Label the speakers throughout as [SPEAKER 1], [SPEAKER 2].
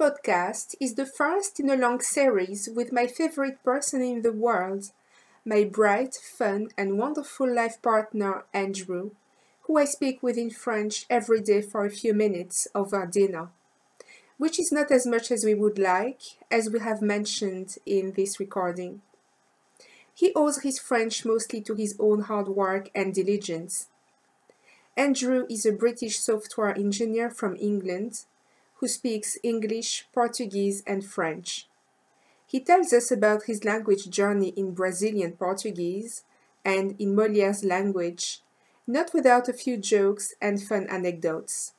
[SPEAKER 1] Podcast is the first in a long series with my favorite person in the world, my bright, fun, and wonderful life partner, Andrew, who I speak with in French every day for a few minutes over dinner, which is not as much as we would like, as we have mentioned in this recording. He owes his French mostly to his own hard work and diligence. Andrew is a British software engineer from England who speaks English, Portuguese, and French. He tells us about his language journey in Brazilian Portuguese and in Moliere's language, not without a few jokes and fun anecdotes.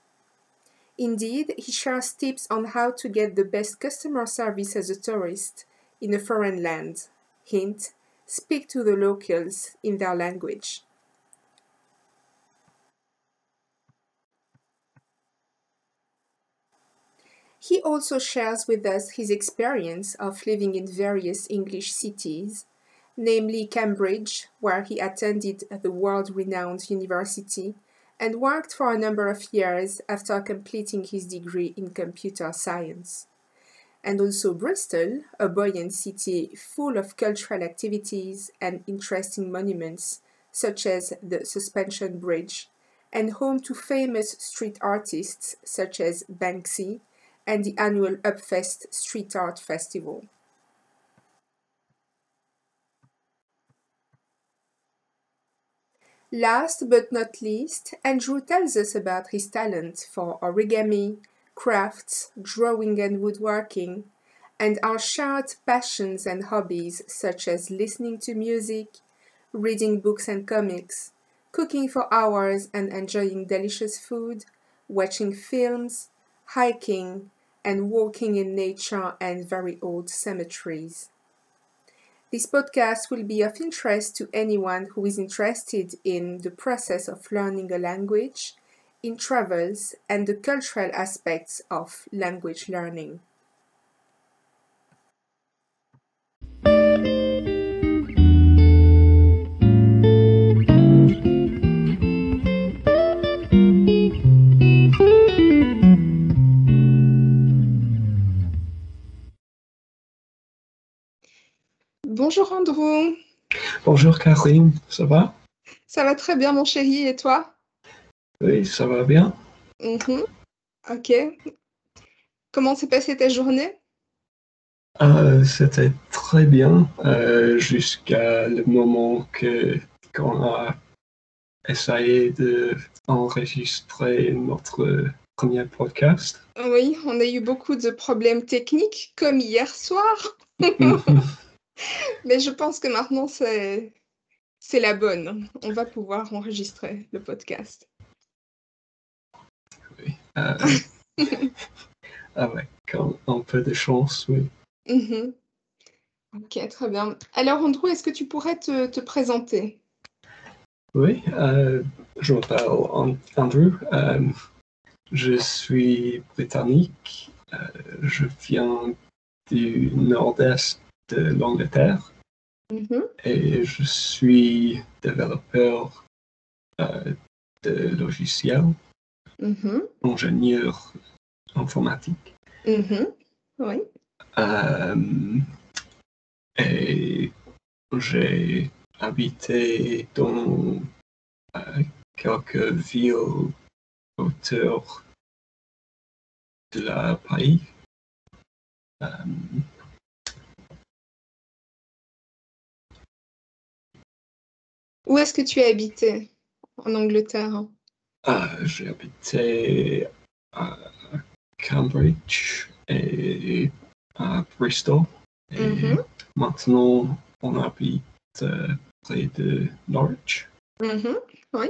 [SPEAKER 1] Indeed, he shares tips on how to get the best customer service as a tourist in a foreign land. Hint, speak to the locals in their language. He also shares with us his experience of living in various English cities, namely Cambridge, where he attended the world renowned university and worked for a number of years after completing his degree in computer science. And also Bristol, a buoyant city full of cultural activities and interesting monuments, such as the Suspension Bridge, and home to famous street artists such as Banksy, and the annual Upfest Street Art Festival. Last but not least, Andrew tells us about his talent for origami, crafts, drawing and woodworking, and our shared passions and hobbies such as listening to music, reading books and comics, cooking for hours and enjoying delicious food, watching films, hiking, and walking in nature and very old cemeteries. This podcast will be of interest to anyone who is interested in the process of learning a language, in travels, and the cultural aspects of language learning. Bonjour Andrew.
[SPEAKER 2] Bonjour Karine, ça va?
[SPEAKER 1] Ça va très bien mon chéri, et toi?
[SPEAKER 2] Oui, ça va bien.
[SPEAKER 1] Mhm. Ok. Comment s'est passée ta journée?
[SPEAKER 2] Euh, C'était très bien euh, jusqu'à le moment que qu'on a essayé d'enregistrer notre premier podcast.
[SPEAKER 1] Oui, on a eu beaucoup de problèmes techniques, comme hier soir. Mais je pense que maintenant, c'est, la bonne. On va pouvoir enregistrer le podcast.
[SPEAKER 2] Oui. Euh, avec un, un peu de chance, oui.
[SPEAKER 1] Mhm. Ok, très bien. Alors, Andrew, est-ce que tu pourrais te, te présenter?
[SPEAKER 2] Oui, euh, je m'appelle An- Andrew. Euh, je suis britannique. Je viens du nord-est de l'Angleterre
[SPEAKER 1] Mhm.
[SPEAKER 2] et je suis développeur euh, de logiciels,
[SPEAKER 1] Mhm.
[SPEAKER 2] ingénieur informatique.
[SPEAKER 1] Mhm. Oui.
[SPEAKER 2] Euh, et j'ai habité dans euh, quelques villes autour de la. Euh,
[SPEAKER 1] Où est-ce que tu as habité? En Angleterre
[SPEAKER 2] ah, j'ai habité à Cambridge et à Bristol. Et
[SPEAKER 1] Mhm.
[SPEAKER 2] maintenant, on habite près de Norwich.
[SPEAKER 1] Mhm. Oui.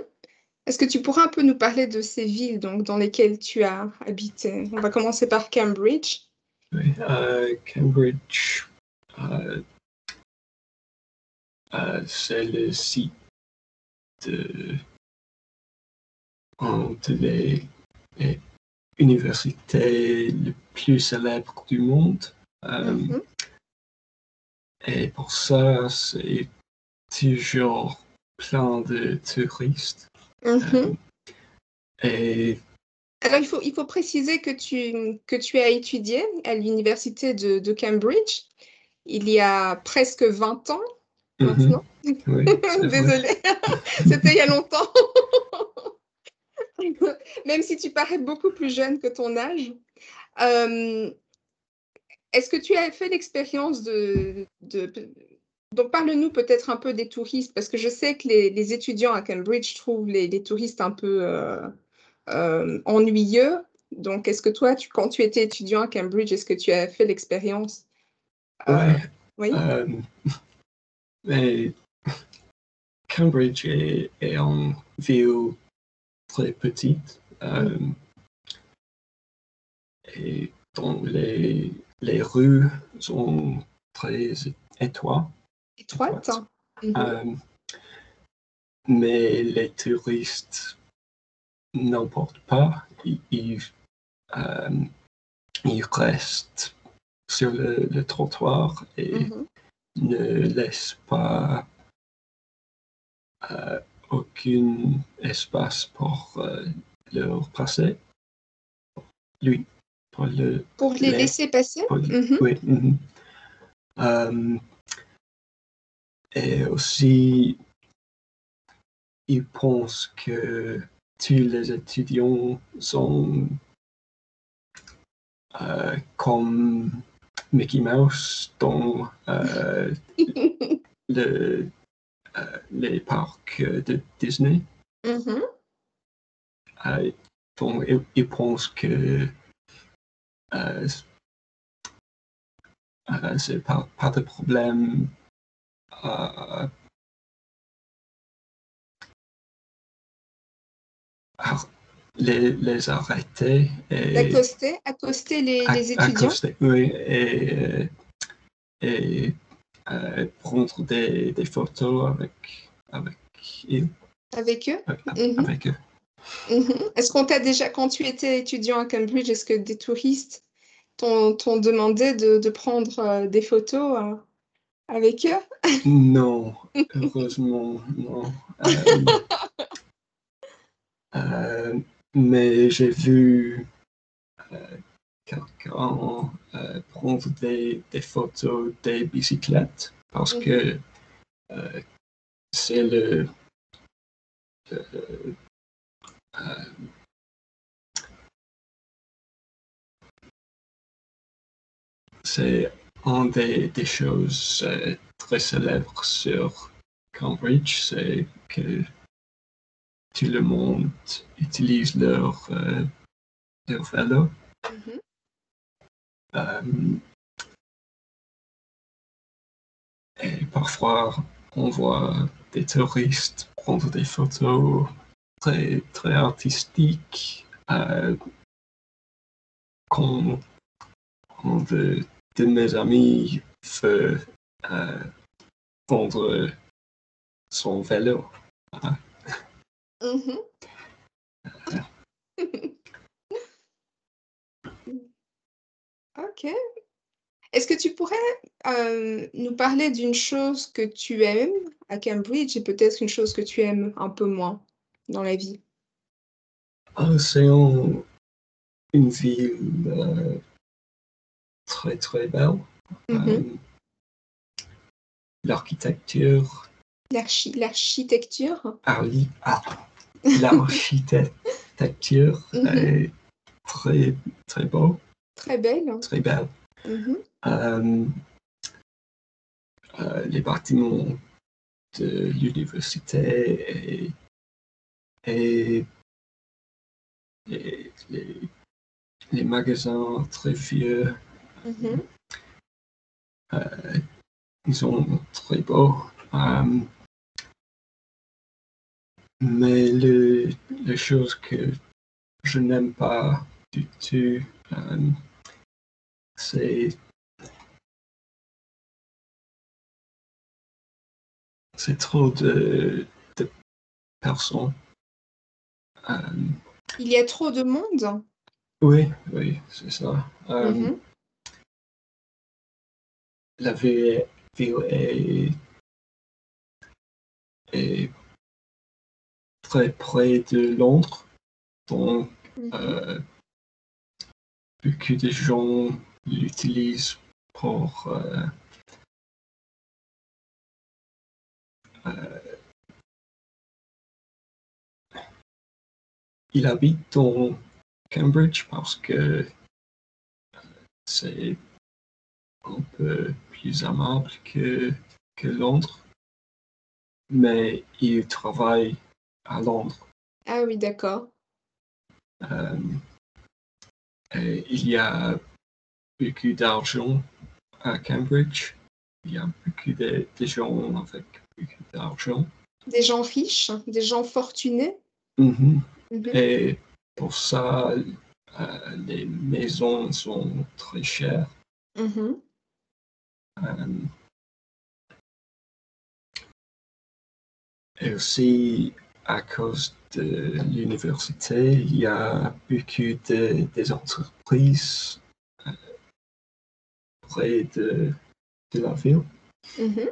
[SPEAKER 1] Est-ce que tu pourrais un peu nous parler de ces villes donc, dans lesquelles tu as habité? On va commencer par Cambridge.
[SPEAKER 2] Oui, euh, Cambridge, euh, euh, c'est le site de des universités les plus célèbres du monde. Euh,
[SPEAKER 1] Mhm.
[SPEAKER 2] Et pour ça, c'est toujours plein de touristes.
[SPEAKER 1] Mhm.
[SPEAKER 2] Et
[SPEAKER 1] Alors, il faut, il faut préciser que tu, que tu as étudié à l'université de, de Cambridge il y a presque 20 ans. Maintenant.
[SPEAKER 2] Oui, vrai.
[SPEAKER 1] Désolée, c'était il y a longtemps. Même si tu parais beaucoup plus jeune que ton âge. Euh, Est-ce que tu as fait l'expérience de, de- Donc, parle-nous peut-être un peu des touristes, parce que je sais que les, les étudiants à Cambridge trouvent les, les touristes un peu euh, euh, ennuyeux. Donc, est-ce que toi, tu, quand tu étais étudiant à Cambridge, est-ce que tu as fait l'expérience?
[SPEAKER 2] Ouais.
[SPEAKER 1] Oui.
[SPEAKER 2] Mais Cambridge est, est une ville très petite. euh, et donc les, les rues sont très étroites.
[SPEAKER 1] étroite
[SPEAKER 2] étroite.
[SPEAKER 1] Mhm.
[SPEAKER 2] euh, mais les touristes n'emportent pas. Ils, ils, euh, ils restent sur le, le trottoir et
[SPEAKER 1] Mhm.
[SPEAKER 2] Ne laisse pas euh, aucun espace pour euh, leur passer. Lui, pour le.
[SPEAKER 1] Pour les
[SPEAKER 2] les-
[SPEAKER 1] laisser passer?
[SPEAKER 2] Pour-
[SPEAKER 1] Mhm.
[SPEAKER 2] Oui. mhm. Euh, et aussi, ils pensent que tous les étudiants sont euh, comme Mickey Mouse dans euh, le, euh, les parcs de Disney.
[SPEAKER 1] Mhm.
[SPEAKER 2] Euh, donc, ils, ils pensent que euh, euh, c'est pas, pas de problème euh, les, les arrêter et
[SPEAKER 1] D'accoster, accoster les, étudiants?
[SPEAKER 2] accoster, oui, et, euh, et euh, prendre des, des photos avec, avec, eux-
[SPEAKER 1] avec eux?
[SPEAKER 2] avec,
[SPEAKER 1] Mhm.
[SPEAKER 2] avec eux.
[SPEAKER 1] Mhm. Est-ce qu'on t'a déjà, quand tu étais étudiant à Cambridge, est-ce que des touristes t'ont demandé de, de prendre euh, des photos euh, avec eux?
[SPEAKER 2] Non, heureusement, non. Euh, mais j'ai vu euh, quelqu'un euh, prendre des, des photos des bicyclettes parce
[SPEAKER 1] Mhm.
[SPEAKER 2] que euh, c'est le, le- c'est une des, des choses très célèbres sur Cambridge, c'est que tout le monde utilise leur, euh, leur vélo.
[SPEAKER 1] Mhm.
[SPEAKER 2] Euh, et parfois, on voit des touristes prendre des photos très, très artistiques. Euh, quand un de, de mes amis veut euh, prendre son vélo.
[SPEAKER 1] Mhm. Ok. Est-ce que tu pourrais euh, nous parler d'une chose que tu aimes à Cambridge et peut-être une chose que tu aimes un peu moins dans la vie?
[SPEAKER 2] C'est un- une ville euh, très très belle.
[SPEAKER 1] Mhm.
[SPEAKER 2] Euh, L'architecture,
[SPEAKER 1] L'archi- L'architecture?
[SPEAKER 2] arli- ah, l'architecture
[SPEAKER 1] Mhm.
[SPEAKER 2] est très très beau,
[SPEAKER 1] Très belle.
[SPEAKER 2] très belle.
[SPEAKER 1] Mhm.
[SPEAKER 2] Euh, euh, les bâtiments de l'université et, et- et les, les magasins très vieux,
[SPEAKER 1] Mhm.
[SPEAKER 2] euh, ils sont très beaux. Mais le, les choses que je n'aime pas du tout, euh, c'est c'est trop de, de personnes. Euh,
[SPEAKER 1] Il y a trop de monde?
[SPEAKER 2] oui, oui, c'est ça. Euh,
[SPEAKER 1] Mhm.
[SPEAKER 2] La ville, ville est, est très près de Londres, donc
[SPEAKER 1] Mhm.
[SPEAKER 2] Euh, beaucoup de gens l'utilisent pour euh, euh, il habite dans Cambridge parce que c'est un peu plus amable que, que Londres, mais il travaille à Londres.
[SPEAKER 1] Ah oui, d'accord.
[SPEAKER 2] Euh, il y a beaucoup d'argent à Cambridge. Il y a beaucoup de, de gens avec beaucoup d'argent.
[SPEAKER 1] Des gens riches, des gens fortunés.
[SPEAKER 2] Mhm.
[SPEAKER 1] Mhm.
[SPEAKER 2] Et pour ça, euh, les maisons sont très chères.
[SPEAKER 1] Mhm.
[SPEAKER 2] Euh, et aussi, à cause de l'université, il y a beaucoup de, des entreprises euh, près de, de la ville
[SPEAKER 1] Mhm.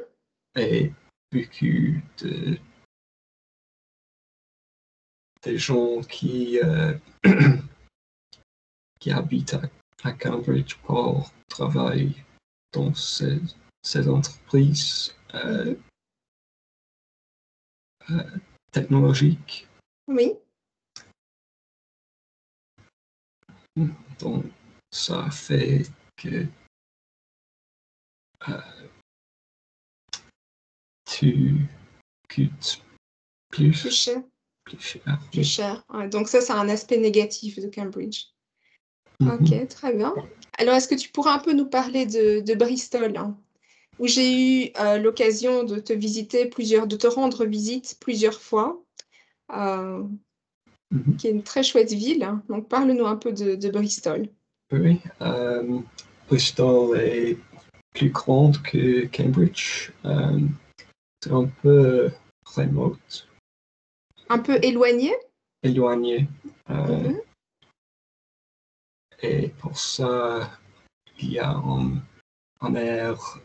[SPEAKER 2] et beaucoup de, des gens qui, euh, qui habitent à, à Cambridge pour travailler dans ces, ces entreprises euh, euh, technologiques.
[SPEAKER 1] Oui.
[SPEAKER 2] Donc, ça fait que euh, tu coûtes
[SPEAKER 1] Plus
[SPEAKER 2] plus,
[SPEAKER 1] cher.
[SPEAKER 2] plus cher.
[SPEAKER 1] Plus cher. Ouais, donc ça, c'est un aspect négatif de Cambridge.
[SPEAKER 2] Mhm.
[SPEAKER 1] Ok, très bien. Alors, est-ce que tu pourrais un peu nous parler de, de Bristol, hein, où j'ai eu euh, l'occasion de te visiter plusieurs, de te rendre visite plusieurs fois, euh,
[SPEAKER 2] Mhm.
[SPEAKER 1] qui est une très chouette ville. hein. Donc, parle-nous un peu de, de Bristol.
[SPEAKER 2] Oui, euh, Bristol est plus grande que Cambridge. C'est un peu remote,
[SPEAKER 1] Un peu éloigné?
[SPEAKER 2] éloigné.
[SPEAKER 1] Mhm.
[SPEAKER 2] Et pour ça, il y a un, un air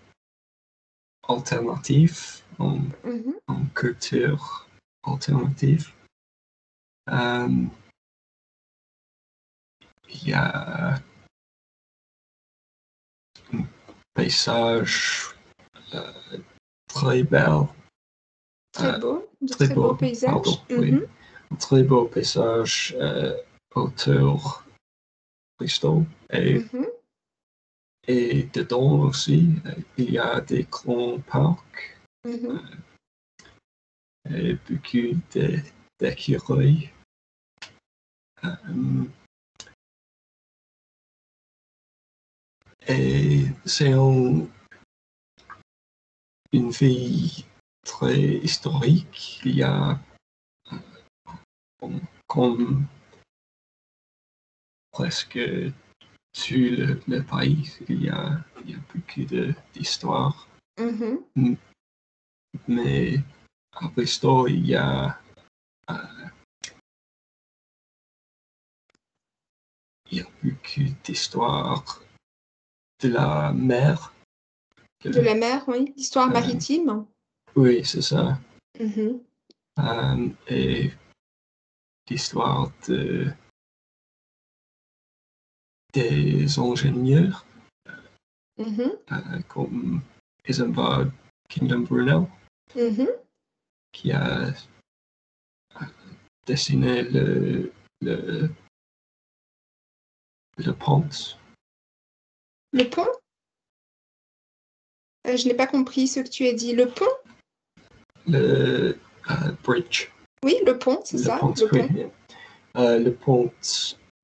[SPEAKER 2] alternatif, un,
[SPEAKER 1] Mhm.
[SPEAKER 2] une culture alternative. Euh, il y a un paysage euh, très bel,
[SPEAKER 1] Très
[SPEAKER 2] Euh,
[SPEAKER 1] beau, de
[SPEAKER 2] très
[SPEAKER 1] très, beaux
[SPEAKER 2] beau,
[SPEAKER 1] paysages.
[SPEAKER 2] pardon, oui.
[SPEAKER 1] Mhm.
[SPEAKER 2] un très beau paysage euh, autour de Bristol. Et
[SPEAKER 1] Mhm.
[SPEAKER 2] Et dedans aussi, euh, il y a des grands parcs
[SPEAKER 1] Mhm.
[SPEAKER 2] et beaucoup de- d'écureuils. Euh, et c'est un- une ville très historique. Il y a, euh, comme presque tout le, le pays, il y a, il y a beaucoup de- d'histoire.
[SPEAKER 1] Mhm.
[SPEAKER 2] mais à Bristol, il y a, euh, il y a beaucoup d'histoires de la mer.
[SPEAKER 1] De la mer, oui. L'histoire
[SPEAKER 2] Euh,
[SPEAKER 1] maritime.
[SPEAKER 2] Oui, c'est ça.
[SPEAKER 1] Mhm.
[SPEAKER 2] Euh, et l'histoire de, des ingénieurs
[SPEAKER 1] Mhm.
[SPEAKER 2] euh, comme Isambard Kingdom Brunel
[SPEAKER 1] Mhm.
[SPEAKER 2] qui a euh, dessiné le, le, le pont
[SPEAKER 1] Le pont? Euh, Je n'ai pas compris ce que tu as dit. Le pont?
[SPEAKER 2] Le euh, bridge,
[SPEAKER 1] Oui, le pont, c'est ça.
[SPEAKER 2] pont,
[SPEAKER 1] le
[SPEAKER 2] oui.
[SPEAKER 1] pont.
[SPEAKER 2] Euh, le pont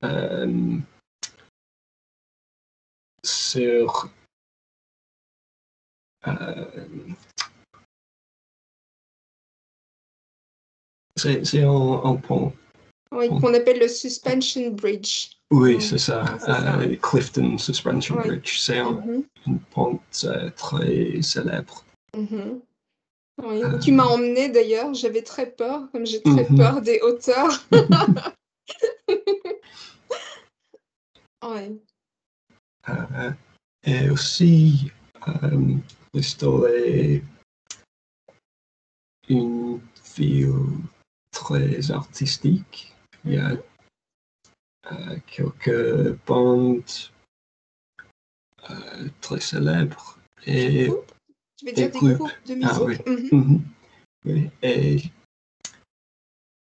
[SPEAKER 2] euh, sur euh, c'est un pont.
[SPEAKER 1] Oui, qu'on appelle le suspension bridge.
[SPEAKER 2] Oui,
[SPEAKER 1] Mm.
[SPEAKER 2] c'est ça. Euh, Clifton Suspension
[SPEAKER 1] Oui.
[SPEAKER 2] Bridge. C'est un,
[SPEAKER 1] Mhm.
[SPEAKER 2] un pont euh, très célèbre.
[SPEAKER 1] Mhm. Oui,
[SPEAKER 2] Euh.
[SPEAKER 1] Tu m'as emmené d'ailleurs, j'avais très peur, comme j'ai très
[SPEAKER 2] Mhm.
[SPEAKER 1] peur des hauteurs. Ouais.
[SPEAKER 2] Euh, et aussi, euh, Bristol est une ville très artistique. Il y a euh, quelques bandes euh, très célèbres. Et,
[SPEAKER 1] Tu veux dire des
[SPEAKER 2] groupes.
[SPEAKER 1] groupes de
[SPEAKER 2] Ah,
[SPEAKER 1] musique?
[SPEAKER 2] oui.
[SPEAKER 1] Mhm.
[SPEAKER 2] Oui, et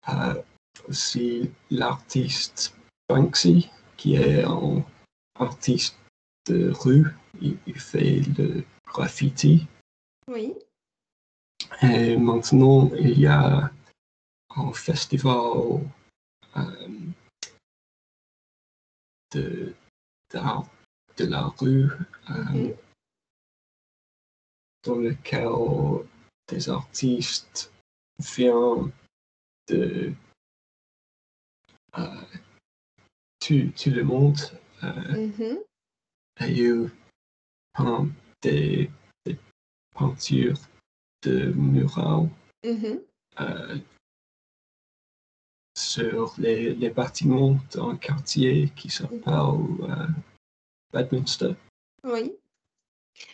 [SPEAKER 2] euh, aussi l'artiste Banksy, qui est un artiste de rue. Il, il fait le graffiti.
[SPEAKER 1] Oui.
[SPEAKER 2] Et maintenant, il y a un festival euh, de, de la rue euh,
[SPEAKER 1] Mhm.
[SPEAKER 2] dans lequel des artistes viennent de euh, tout, tout le monde
[SPEAKER 1] Mhm.
[SPEAKER 2] Ils peignent des, des peintures de murales euh, sur les, les bâtiments d'un quartier qui s'appelle euh, Bedminster.
[SPEAKER 1] Oui.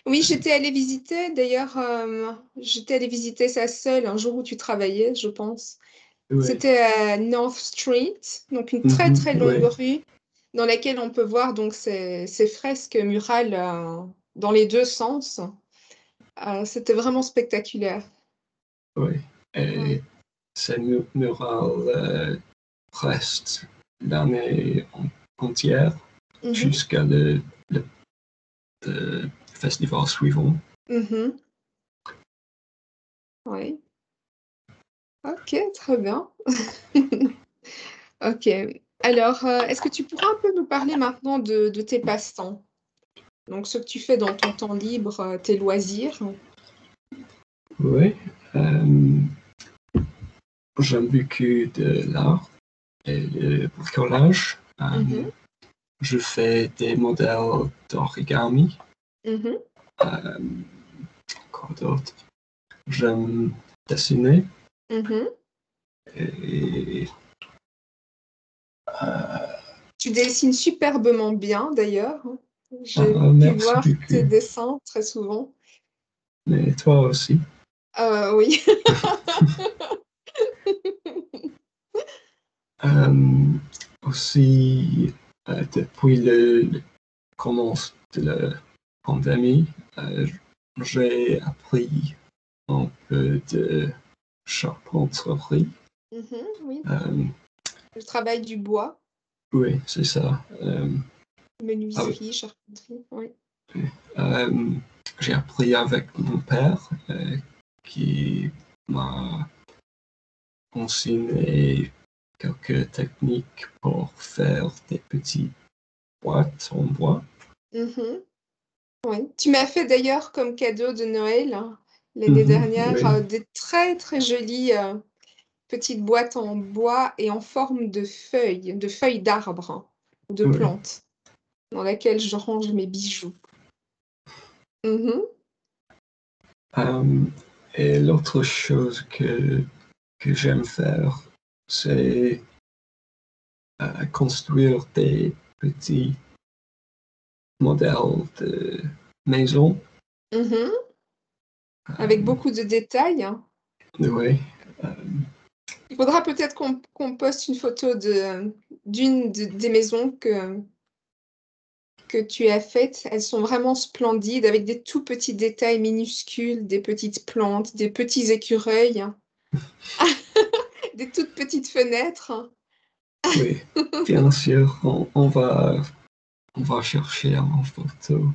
[SPEAKER 1] Oui, j'étais allée visiter, d'ailleurs, euh, j'étais allée visiter ça seule un jour où tu travaillais, je pense. C'était à North Street, donc une très
[SPEAKER 2] Mhm,
[SPEAKER 1] très longue
[SPEAKER 2] ouais.
[SPEAKER 1] rue dans laquelle on peut voir donc ces, ces fresques murales euh, dans les deux sens. Euh, c'était vraiment spectaculaire.
[SPEAKER 2] oui. Et
[SPEAKER 1] Ouais.
[SPEAKER 2] ces mu- murales restent l'année en- entière
[SPEAKER 1] Mhm,
[SPEAKER 2] jusqu'à le, le- le festival suivant.
[SPEAKER 1] mhm. Oui. Ok, très bien. Ok. Alors, euh, est-ce que tu pourras un peu nous parler maintenant de, de tes passe-temps? Donc, ce que tu fais dans ton temps libre, euh, tes loisirs?
[SPEAKER 2] Oui. euh, J'aime beaucoup de l'art et le bricolage. Euh,
[SPEAKER 1] Mhm.
[SPEAKER 2] Je fais des modèles d'origami.
[SPEAKER 1] Mhm.
[SPEAKER 2] Euh, quoi d'autre? J'aime dessiner
[SPEAKER 1] Mhm.
[SPEAKER 2] et
[SPEAKER 1] Tu dessines superbement bien, d'ailleurs. J'ai
[SPEAKER 2] Ah,
[SPEAKER 1] pu voir
[SPEAKER 2] beaucoup.
[SPEAKER 1] tes dessins très souvent.
[SPEAKER 2] mais toi aussi.
[SPEAKER 1] Euh, oui.
[SPEAKER 2] Euh, aussi, euh, depuis le, le commence de la pandémie, j'ai appris un peu de charpenterie.
[SPEAKER 1] Mhm, oui. Le travail du bois,
[SPEAKER 2] oui, c'est ça. Euh,
[SPEAKER 1] menuiserie, charpenterie. Oui.
[SPEAKER 2] Euh, j'ai appris avec mon père euh, qui m'a enseigné quelques techniques pour faire des petites boîtes en bois.
[SPEAKER 1] Mhm. Oui. Tu m'as fait d'ailleurs comme cadeau de Noël hein, l'année
[SPEAKER 2] Mhm,
[SPEAKER 1] dernière
[SPEAKER 2] oui.
[SPEAKER 1] des très très jolies petites boîtes en bois et en forme de feuilles, de feuilles d'arbres hein, de
[SPEAKER 2] Oui.
[SPEAKER 1] plantes, dans laquelle je range mes bijoux. Mhm.
[SPEAKER 2] Euh, et l'autre chose que, que j'aime faire, c'est euh, construire des petits modèles de maisons.
[SPEAKER 1] Mhm. Avec beaucoup de détails. hein.
[SPEAKER 2] Oui. Euh,
[SPEAKER 1] Il faudra peut-être qu'on poste une photo de d'une de- des maisons que, que tu as faites. Elles sont vraiment splendides, avec des tout petits détails minuscules, des petites plantes, des petits écureuils, des toutes petites fenêtres.
[SPEAKER 2] Oui, bien sûr, on, on va, on va chercher en photo.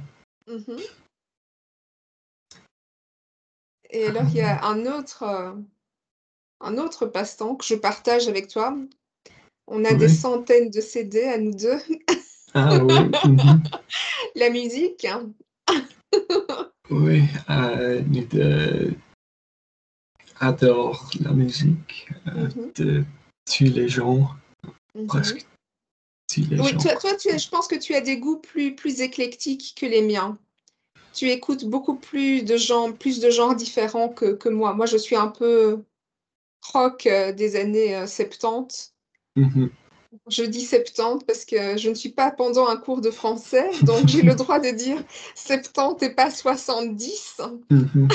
[SPEAKER 1] Mhm. Et alors, il y a un autre, euh, un autre passe-temps que je partage avec toi. On a des centaines de CD à nous deux.
[SPEAKER 2] Ah oui, mhm.
[SPEAKER 1] La musique. hein.
[SPEAKER 2] oui, euh, nous deux adorons la musique euh,
[SPEAKER 1] Mhm.
[SPEAKER 2] de tous les genres,
[SPEAKER 1] Mhm.
[SPEAKER 2] presque tous les
[SPEAKER 1] Oui,
[SPEAKER 2] genres.
[SPEAKER 1] toi, toi tu as- je pense que tu as des goûts plus, plus éclectiques que les miens. Tu écoutes beaucoup plus de gens, plus de genres différents que, que moi. Moi, je suis un peu rock euh, des années euh, 70.
[SPEAKER 2] Mhm.
[SPEAKER 1] Je dis 70 parce que je ne suis pas pendant un cours de français, donc j'ai le droit de dire 70 et pas 70.
[SPEAKER 2] Mhm.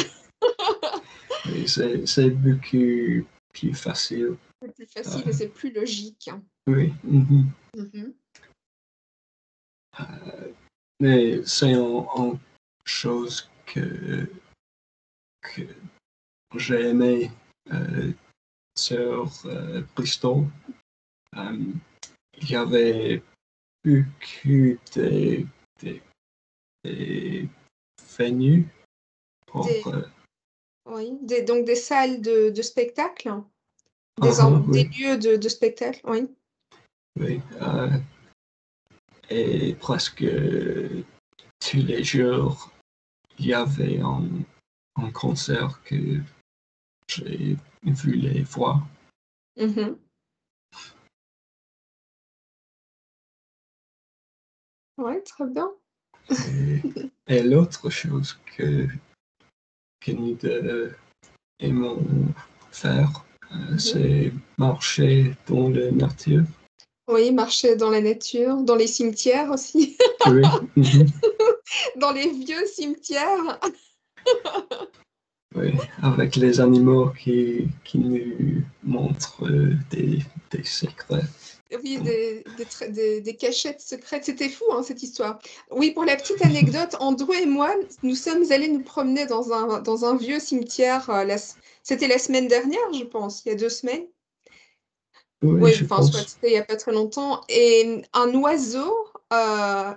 [SPEAKER 2] C'est beaucoup plus facile.
[SPEAKER 1] C'est plus facile et c'est plus logique.
[SPEAKER 2] Oui. mhm. Euh, mais c'est une chose que, que j'ai aimé euh, sur euh, Bristol. Euh, il y avait beaucoup de, de, de venues pour.
[SPEAKER 1] Des-
[SPEAKER 2] euh,
[SPEAKER 1] Oui, des- donc des salles de, de spectacle, des,
[SPEAKER 2] Ah,
[SPEAKER 1] en-
[SPEAKER 2] oui.
[SPEAKER 1] des lieux de, de spectacle, oui.
[SPEAKER 2] Oui, euh, et presque tous les jours, il y avait un, un concert que j'ai voulu voir.
[SPEAKER 1] Mhm. Ouais, très bien.
[SPEAKER 2] Et, et l'autre chose que, deux aimons faire, euh, c'est marcher dans la nature.
[SPEAKER 1] Oui, marcher dans la nature, dans les cimetières aussi,
[SPEAKER 2] Oui, mhm,
[SPEAKER 1] dans les vieux cimetières.
[SPEAKER 2] oui, avec les animaux qui, qui nous montrent euh, des, des secrets.
[SPEAKER 1] Oui, des, des, tra- des- des cachettes secrètes. C'était fou, hein, cette histoire. Oui, pour la petite anecdote, Andrew et moi, nous sommes allés nous promener dans un, dans un vieux cimetière. euh, la C'était la semaine dernière, je pense, il y a deux semaines.
[SPEAKER 2] Oui, je
[SPEAKER 1] enfin,
[SPEAKER 2] pense.
[SPEAKER 1] soit c'était il n'y a pas très longtemps. Et un oiseau euh,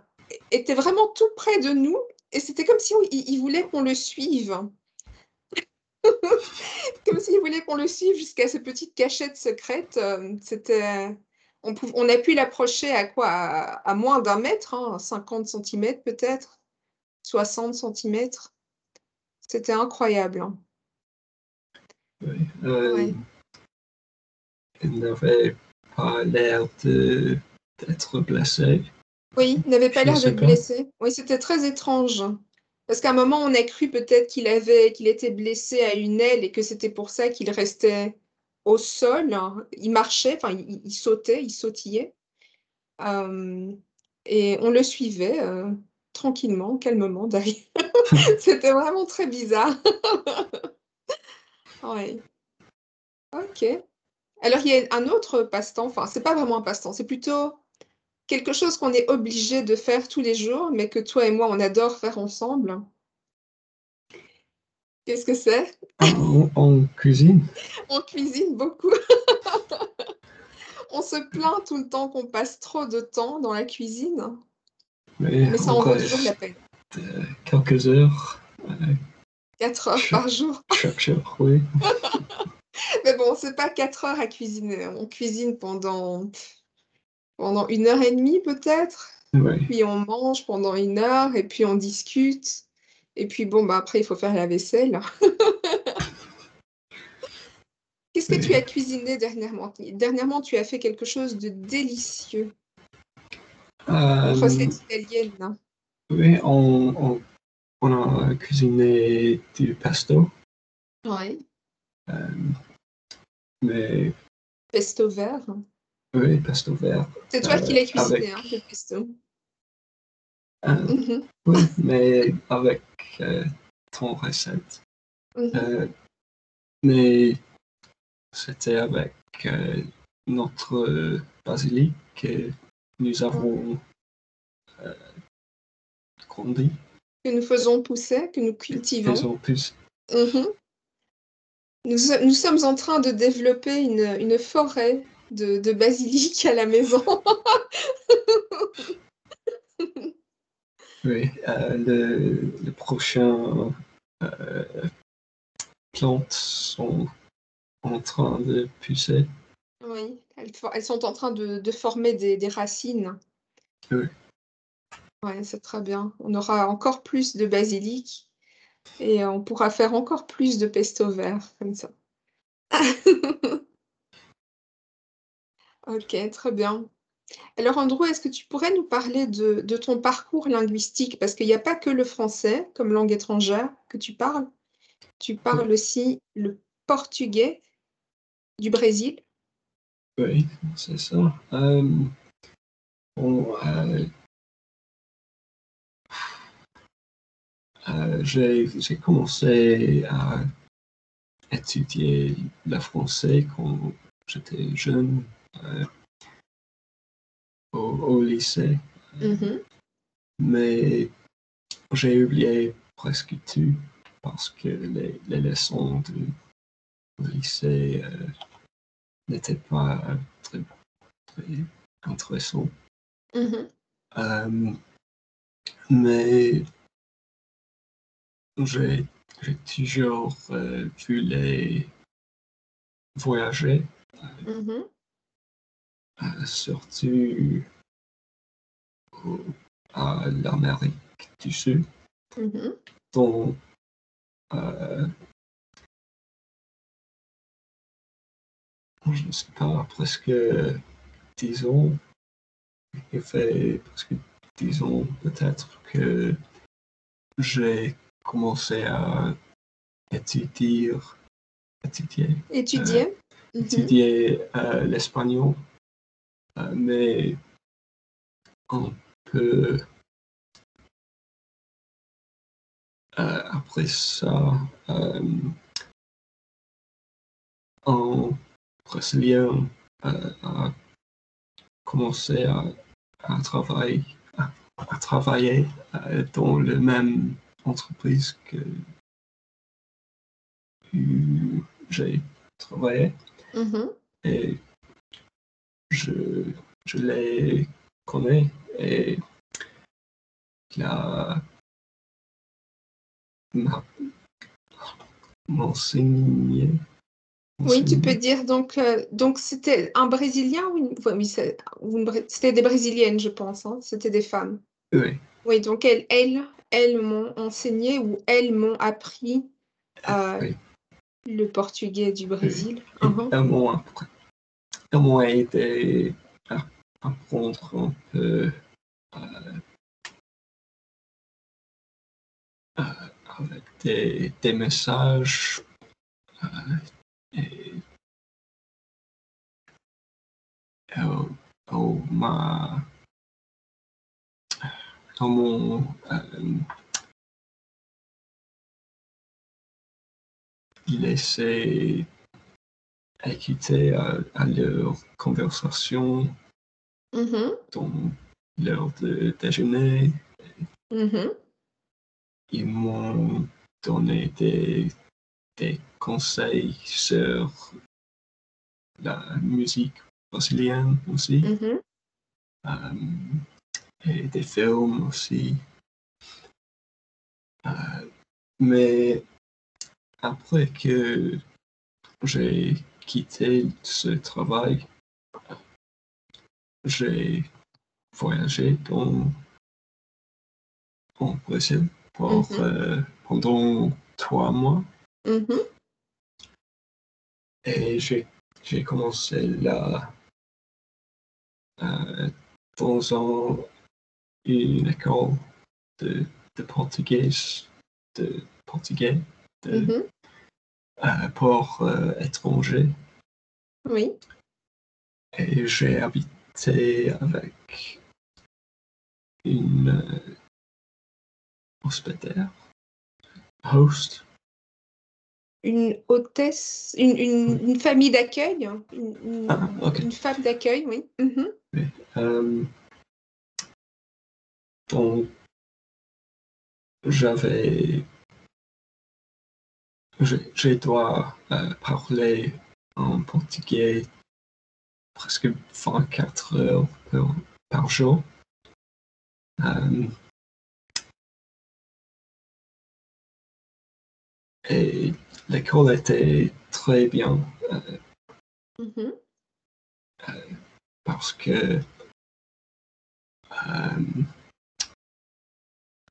[SPEAKER 1] était vraiment tout près de nous. Et c'était comme si on- il, il voulait qu'on le suive. Comme s'il voulait qu'on le suive jusqu'à ces petites cachettes secrètes. euh, C'était... On, pou- on a pu l'approcher à quoi? À, moins d'un mètre, hein, 50 cm peut-être, 60 cm. C'était incroyable. hein.
[SPEAKER 2] Oui, euh,
[SPEAKER 1] Ouais.
[SPEAKER 2] Il n'avait pas l'air de- d'être blessé.
[SPEAKER 1] Oui, il n'avait pas l'air
[SPEAKER 2] pas.
[SPEAKER 1] blessé. Oui, c'était très étrange. Parce qu'à un moment, on a cru peut-être qu'il avait, qu'il était blessé à une aile et que c'était pour ça qu'il restait au sol. Il marchait, enfin, il, sautait, il sautillait. Euh, et on le suivait euh, tranquillement, calmement derrière. C'était vraiment très bizarre. Ouais. Ok. Alors, il y a un autre passe-temps, enfin, c'est pas vraiment un passe-temps, c'est plutôt quelque chose qu'on est obligé de faire tous les jours, mais que toi et moi, on adore faire ensemble. Qu'est-ce que c'est?
[SPEAKER 2] En cuisine,
[SPEAKER 1] On cuisine beaucoup. On se plaint tout le temps qu'on passe trop de temps dans la cuisine,
[SPEAKER 2] mais
[SPEAKER 1] mais ça
[SPEAKER 2] on
[SPEAKER 1] en vaut toujours la peine.
[SPEAKER 2] quelques heures euh,
[SPEAKER 1] 4 heures par jour.
[SPEAKER 2] chaque jour, oui.
[SPEAKER 1] Mais bon, c'est pas 4 heures à cuisiner. On cuisine pendant, pendant une heure et demie peut-être.
[SPEAKER 2] Oui,
[SPEAKER 1] Puis on mange pendant une heure et puis on discute. Et puis bon, bah après, il faut faire la vaisselle. Qu'est-ce que
[SPEAKER 2] Oui.
[SPEAKER 1] tu as cuisiné dernièrement? Dernièrement, tu as fait quelque chose de délicieux. Une
[SPEAKER 2] Euh,
[SPEAKER 1] recette italienne.
[SPEAKER 2] oui on, on, on a cuisiné du pesto,
[SPEAKER 1] Ouais.
[SPEAKER 2] euh, mais
[SPEAKER 1] Pesto vert.
[SPEAKER 2] Oui, pesto vert.
[SPEAKER 1] C'est toi qui
[SPEAKER 2] Euh,
[SPEAKER 1] l'as cuisiné,
[SPEAKER 2] avec-
[SPEAKER 1] hein, le pesto.
[SPEAKER 2] Euh,
[SPEAKER 1] Mhm,
[SPEAKER 2] oui, mais avec euh, ton recette.
[SPEAKER 1] mhm.
[SPEAKER 2] Euh, mais c'était avec euh, notre euh, basilic que nous avons euh, grandi.
[SPEAKER 1] Que nous faisons pousser, que nous cultivons.
[SPEAKER 2] Plus.
[SPEAKER 1] Mhm. Nous, nous sommes en train de développer une, une forêt de, de basilic à la maison.
[SPEAKER 2] Oui, euh, le, le prochain euh, plantes sont en train de pousser.
[SPEAKER 1] Oui, elles, sont en train de, de former des, des racines.
[SPEAKER 2] Oui.
[SPEAKER 1] Ouais, c'est très bien. On aura encore plus de basilic et on pourra faire encore plus de pesto vert comme ça. Ok, très bien. Alors Andrew, est-ce que tu pourrais nous parler de, ton parcours linguistique? Parce qu'il n'y a pas que le français comme langue étrangère que tu parles. Tu parles aussi le portugais du Brésil.
[SPEAKER 2] Oui, c'est ça. Euh, euh, euh, j'ai commencé à étudier le français quand j'étais jeune euh, au, au lycée.
[SPEAKER 1] Mhm.
[SPEAKER 2] mais j'ai oublié presque tout parce que les, les leçons du lycée euh, n'étaient pas très, très intéressantes.
[SPEAKER 1] Mhm.
[SPEAKER 2] Euh, mais j'ai toujours euh, les voyager,
[SPEAKER 1] Mhm.
[SPEAKER 2] euh, surtout au- à l'Amérique du Sud, dont euh, je ne sais pas, presque 10 ans. Il fait presque 10 ans peut-être que j'ai commencé à étudier, étudier,
[SPEAKER 1] Étudier. Mhm.
[SPEAKER 2] étudier euh, l'espagnol, euh, mais un peu euh, après ça, euh, un Brésilien euh, a commencé à, à travailler, à, à travailler euh, dans la même entreprise que j'ai travaillé.
[SPEAKER 1] Mhm.
[SPEAKER 2] et je, je les connais et il a m'a m'enseigné.
[SPEAKER 1] Oui, tu peux dire donc euh, donc c'était un Brésilien ou une... oui, c'était des Brésiliennes, je pense, hein, C'était des femmes.
[SPEAKER 2] Oui,
[SPEAKER 1] Oui, donc elles, elles, elles m'ont enseigné ou elles m'ont appris euh,
[SPEAKER 2] oui.
[SPEAKER 1] le portugais du Brésil.
[SPEAKER 2] Elles m'ont appris- elles m'ont aidé à apprendre un peu euh, euh, avec des, messages euh, et m'a- euh, laissé écouter à, à leur conversation
[SPEAKER 1] Mhm.
[SPEAKER 2] dans l'heure de déjeuner.
[SPEAKER 1] Mhm.
[SPEAKER 2] Ils m'ont donné des, des conseils sur la musique brésilienne aussi,
[SPEAKER 1] Mhm.
[SPEAKER 2] euh, et des films aussi. Euh, mais après que j'ai quitté ce travail, j'ai voyagé dans, en Brésil pour,
[SPEAKER 1] Mhm.
[SPEAKER 2] euh, pendant trois mois
[SPEAKER 1] Mhm.
[SPEAKER 2] et j'ai j'ai commencé là euh, dans un- une école de, de portugais, de portugais de,
[SPEAKER 1] Mhm.
[SPEAKER 2] Euh, pour euh, étrangers
[SPEAKER 1] Oui.
[SPEAKER 2] et j'ai habité avec une euh, hospitalière, host,
[SPEAKER 1] Une hôtesse, une, une, une famille d'accueil, hein, une,
[SPEAKER 2] Ah,
[SPEAKER 1] une femme d'accueil, oui. Mhm.
[SPEAKER 2] Euh, donc, j'avais. Je, je dois euh, parler en portugais presque 24 heures par, par jour. Euh, et l'école était très bien euh,
[SPEAKER 1] Mhm.
[SPEAKER 2] parce que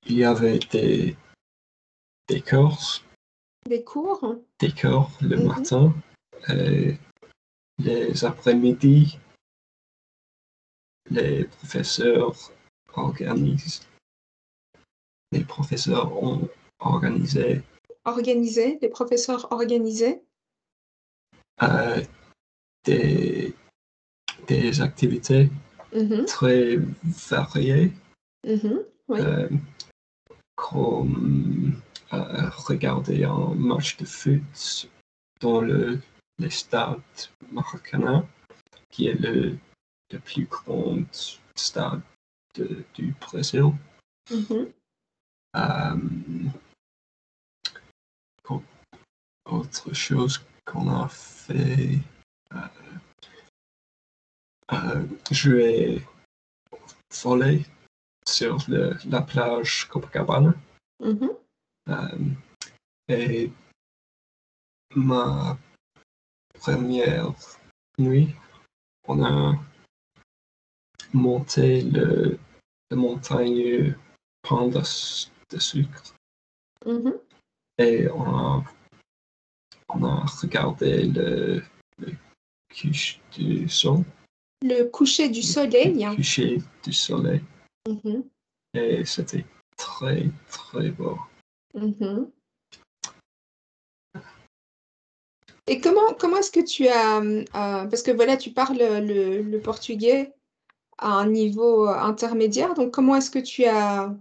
[SPEAKER 2] il y avait des, des courses
[SPEAKER 1] Des cours.
[SPEAKER 2] des cours le
[SPEAKER 1] Mhm.
[SPEAKER 2] matin et les après-midi, les professeurs organisent, les professeurs ont organisé
[SPEAKER 1] Organisés, les professeurs organisés.
[SPEAKER 2] euh, des, des activités
[SPEAKER 1] Mhm.
[SPEAKER 2] très variées
[SPEAKER 1] Mhm. Oui.
[SPEAKER 2] euh, comme euh, regarder un match de foot dans le, le stade Maracana, qui est le, le plus grand stade de- du Brésil.
[SPEAKER 1] Mhm.
[SPEAKER 2] Euh, autre chose qu'on a fait, euh, euh, jouer au volley sur le- la plage Copacabana.
[SPEAKER 1] Mhm.
[SPEAKER 2] Et ma première nuit, on a monté le, la montagne Pain de, de sucre
[SPEAKER 1] Mhm.
[SPEAKER 2] et on a, on a regardé le, le couche du sol,
[SPEAKER 1] Le coucher du soleil.
[SPEAKER 2] le coucher du soleil
[SPEAKER 1] Mhm.
[SPEAKER 2] et c'était très très beau.
[SPEAKER 1] Mhm. Et comment, comment est-ce que tu as... euh, parce que voilà, tu parles le, portugais à un niveau intermédiaire, donc comment est-ce que tu as,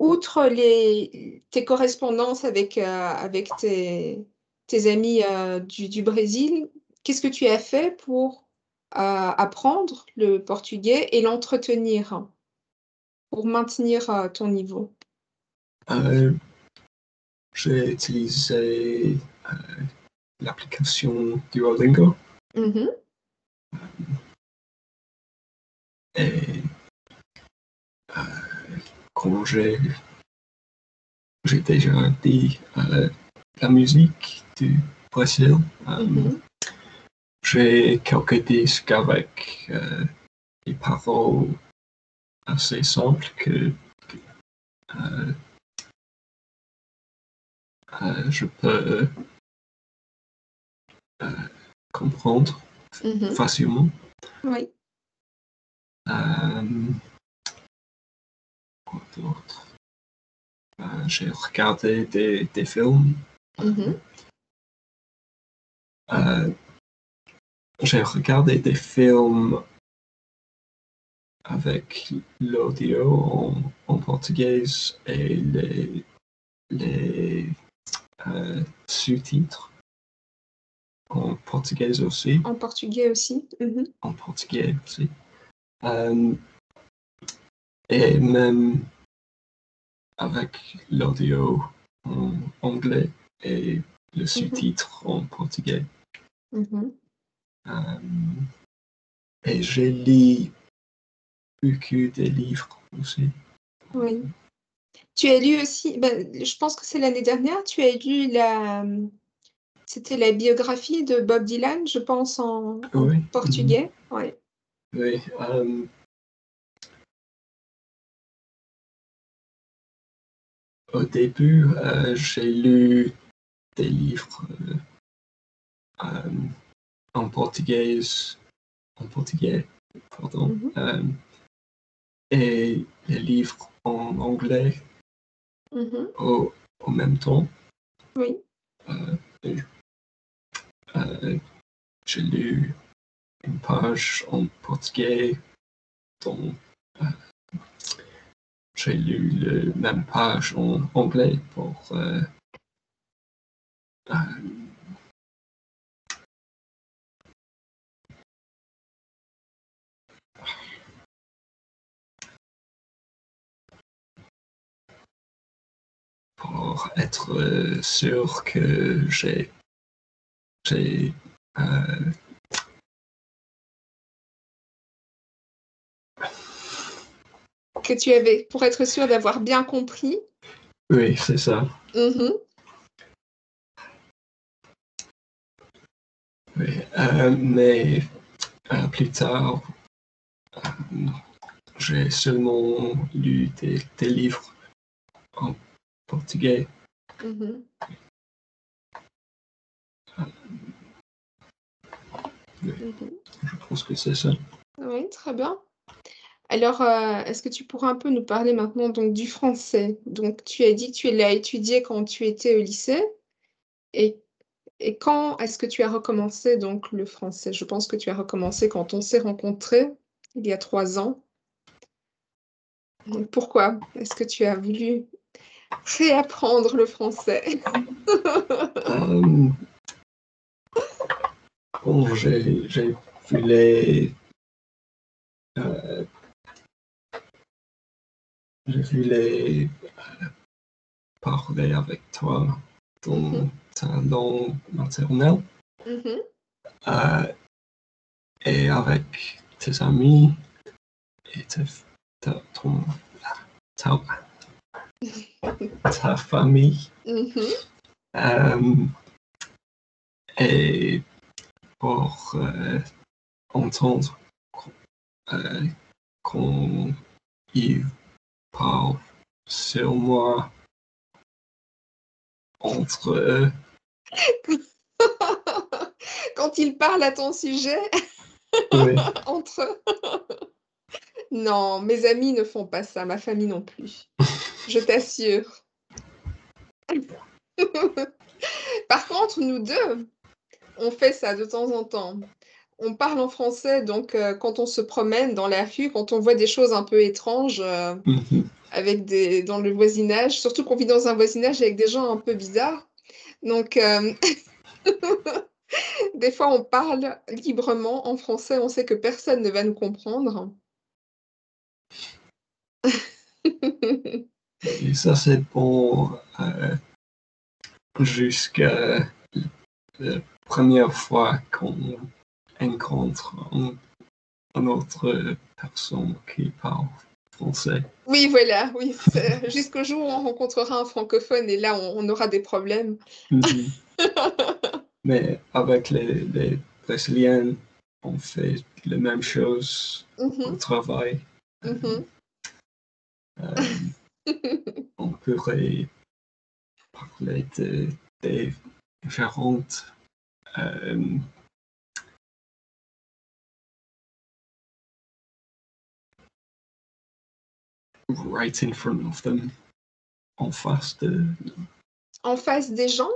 [SPEAKER 1] outre les, tes correspondances avec, euh, avec tes, tes amis euh, du, du Brésil, qu'est-ce que tu as fait pour apprendre le portugais et l'entretenir, pour maintenir ton niveau?
[SPEAKER 2] Euh, J'ai utilisé euh, l'application Duolingo
[SPEAKER 1] Mhm.
[SPEAKER 2] et euh, quand j'ai j'ai déjà dit euh, la musique du Brésil, euh,
[SPEAKER 1] Mhm.
[SPEAKER 2] j'ai quelques disques avec euh, des paroles assez simples que, que, euh, euh, je peux euh, comprendre
[SPEAKER 1] Mhm.
[SPEAKER 2] facilement.
[SPEAKER 1] Oui.
[SPEAKER 2] Euh, quoi d'autre? Euh, J'ai regardé des, des films.
[SPEAKER 1] Mhm.
[SPEAKER 2] Euh, J'ai regardé des films avec l'audio en, en portugais et les, les euh, sous-titres en portugais aussi.
[SPEAKER 1] En portugais aussi. Mhm.
[SPEAKER 2] en portugais aussi. Euh, et même avec l'audio en anglais et le sous-titre en portugais.
[SPEAKER 1] Mhm.
[SPEAKER 2] Euh, et j'ai lu beaucoup de livres aussi.
[SPEAKER 1] Oui. Tu as lu aussi, ben, je pense que c'est l'année dernière, tu as lu la, c'était la biographie de Bob Dylan, je pense, en, portugais. Ouais.
[SPEAKER 2] Oui. euh, au début, euh, j'ai lu des livres euh, en portugais, en portugais, pardon,
[SPEAKER 1] Mhm.
[SPEAKER 2] euh, et les livres en anglais
[SPEAKER 1] Mhm.
[SPEAKER 2] au, au même temps.
[SPEAKER 1] Oui.
[SPEAKER 2] Euh, et, euh, j'ai lu une page en portugais dont euh, j'ai lu la même page en anglais pour pour être euh, sûr que j'ai j'ai euh,
[SPEAKER 1] Que tu avais, pour être sûr d'avoir bien compris.
[SPEAKER 2] oui c'est ça
[SPEAKER 1] Mhm.
[SPEAKER 2] oui Euh, mais euh, plus tard j'ai seulement lu des livres en portugais
[SPEAKER 1] Mhm.
[SPEAKER 2] Oui.
[SPEAKER 1] Mhm.
[SPEAKER 2] je pense que c'est ça
[SPEAKER 1] Oui, très bien. Alors, euh, est-ce que tu pourrais un peu nous parler maintenant donc du français? Donc, tu as dit que tu l'as étudié quand tu étais au lycée. Et, et quand est-ce que tu as recommencé donc le français? Je pense que tu as recommencé quand on s'est rencontrés, il y a trois ans. Donc, pourquoi est-ce que tu as voulu réapprendre le français?
[SPEAKER 2] Euh, bon, j'ai j'ai voulu euh, je voulais euh, parler avec toi dans
[SPEAKER 1] Mhm.
[SPEAKER 2] ta langue maternelle
[SPEAKER 1] Mhm.
[SPEAKER 2] euh, et avec tes amis et ta- ton, ta, ta famille.
[SPEAKER 1] Mhm.
[SPEAKER 2] Euh, et pour euh, entendre qu'on euh, qu'on y parle sur moi entre eux.
[SPEAKER 1] Quand ils parlent à ton sujet,
[SPEAKER 2] Oui,
[SPEAKER 1] entre eux. Non, mes amis ne font pas ça, ma famille non plus. Je t'assure. Par contre, nous deux, on fait ça de temps en temps. On parle en français, donc euh, quand on se promène dans la rue, quand on voit des choses un peu étranges euh,
[SPEAKER 2] mhm,
[SPEAKER 1] avec des, dans le voisinage, surtout qu'on vit dans un voisinage avec des gens un peu bizarres. Donc, euh, des fois, on parle librement en français, on sait que personne ne va nous comprendre.
[SPEAKER 2] et ça c'est bon euh, jusqu'à la première fois qu'on rencontre un, une autre personne qui parle français.
[SPEAKER 1] Oui, voilà, oui, jusqu'au jour où on rencontrera un francophone et là, on, on aura des problèmes.
[SPEAKER 2] Mhm. Mais avec les, les Brésiliens, on fait la même chose au
[SPEAKER 1] Mhm,
[SPEAKER 2] travail.
[SPEAKER 1] mhm.
[SPEAKER 2] Euh, on pourrait parler de, des différentes euh, right in front of them en face de
[SPEAKER 1] En face des gens?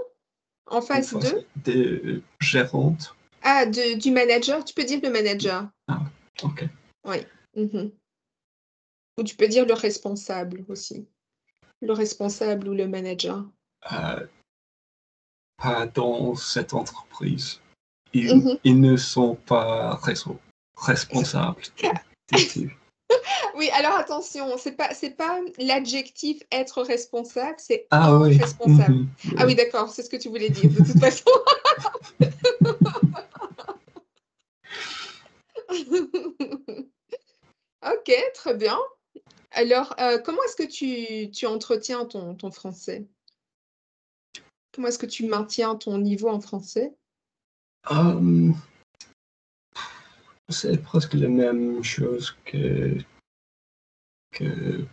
[SPEAKER 1] En
[SPEAKER 2] en
[SPEAKER 1] face
[SPEAKER 2] face
[SPEAKER 1] d'eux?
[SPEAKER 2] de gérantes.
[SPEAKER 1] Ah, de- du manager? Tu peux dire le manager.
[SPEAKER 2] Ok.
[SPEAKER 1] Mhm. Ou tu peux dire le responsable aussi. Le responsable ou le manager.
[SPEAKER 2] Euh, pas dans cette entreprise. Ils,
[SPEAKER 1] Mhm.
[SPEAKER 2] ils ne sont pas responsables.
[SPEAKER 1] Oui, alors attention, c'est pas, c'est pas l'adjectif être responsable, c'est
[SPEAKER 2] Ah oui.
[SPEAKER 1] responsable.
[SPEAKER 2] mhm,
[SPEAKER 1] Ah oui, d'accord, c'est ce que tu voulais dire, de toute façon. Ok, très bien. Alors, euh, comment est-ce que tu, tu entretiens ton, ton français? Comment est-ce que tu maintiens ton niveau en français?
[SPEAKER 2] Euh, c'est presque la même chose que, que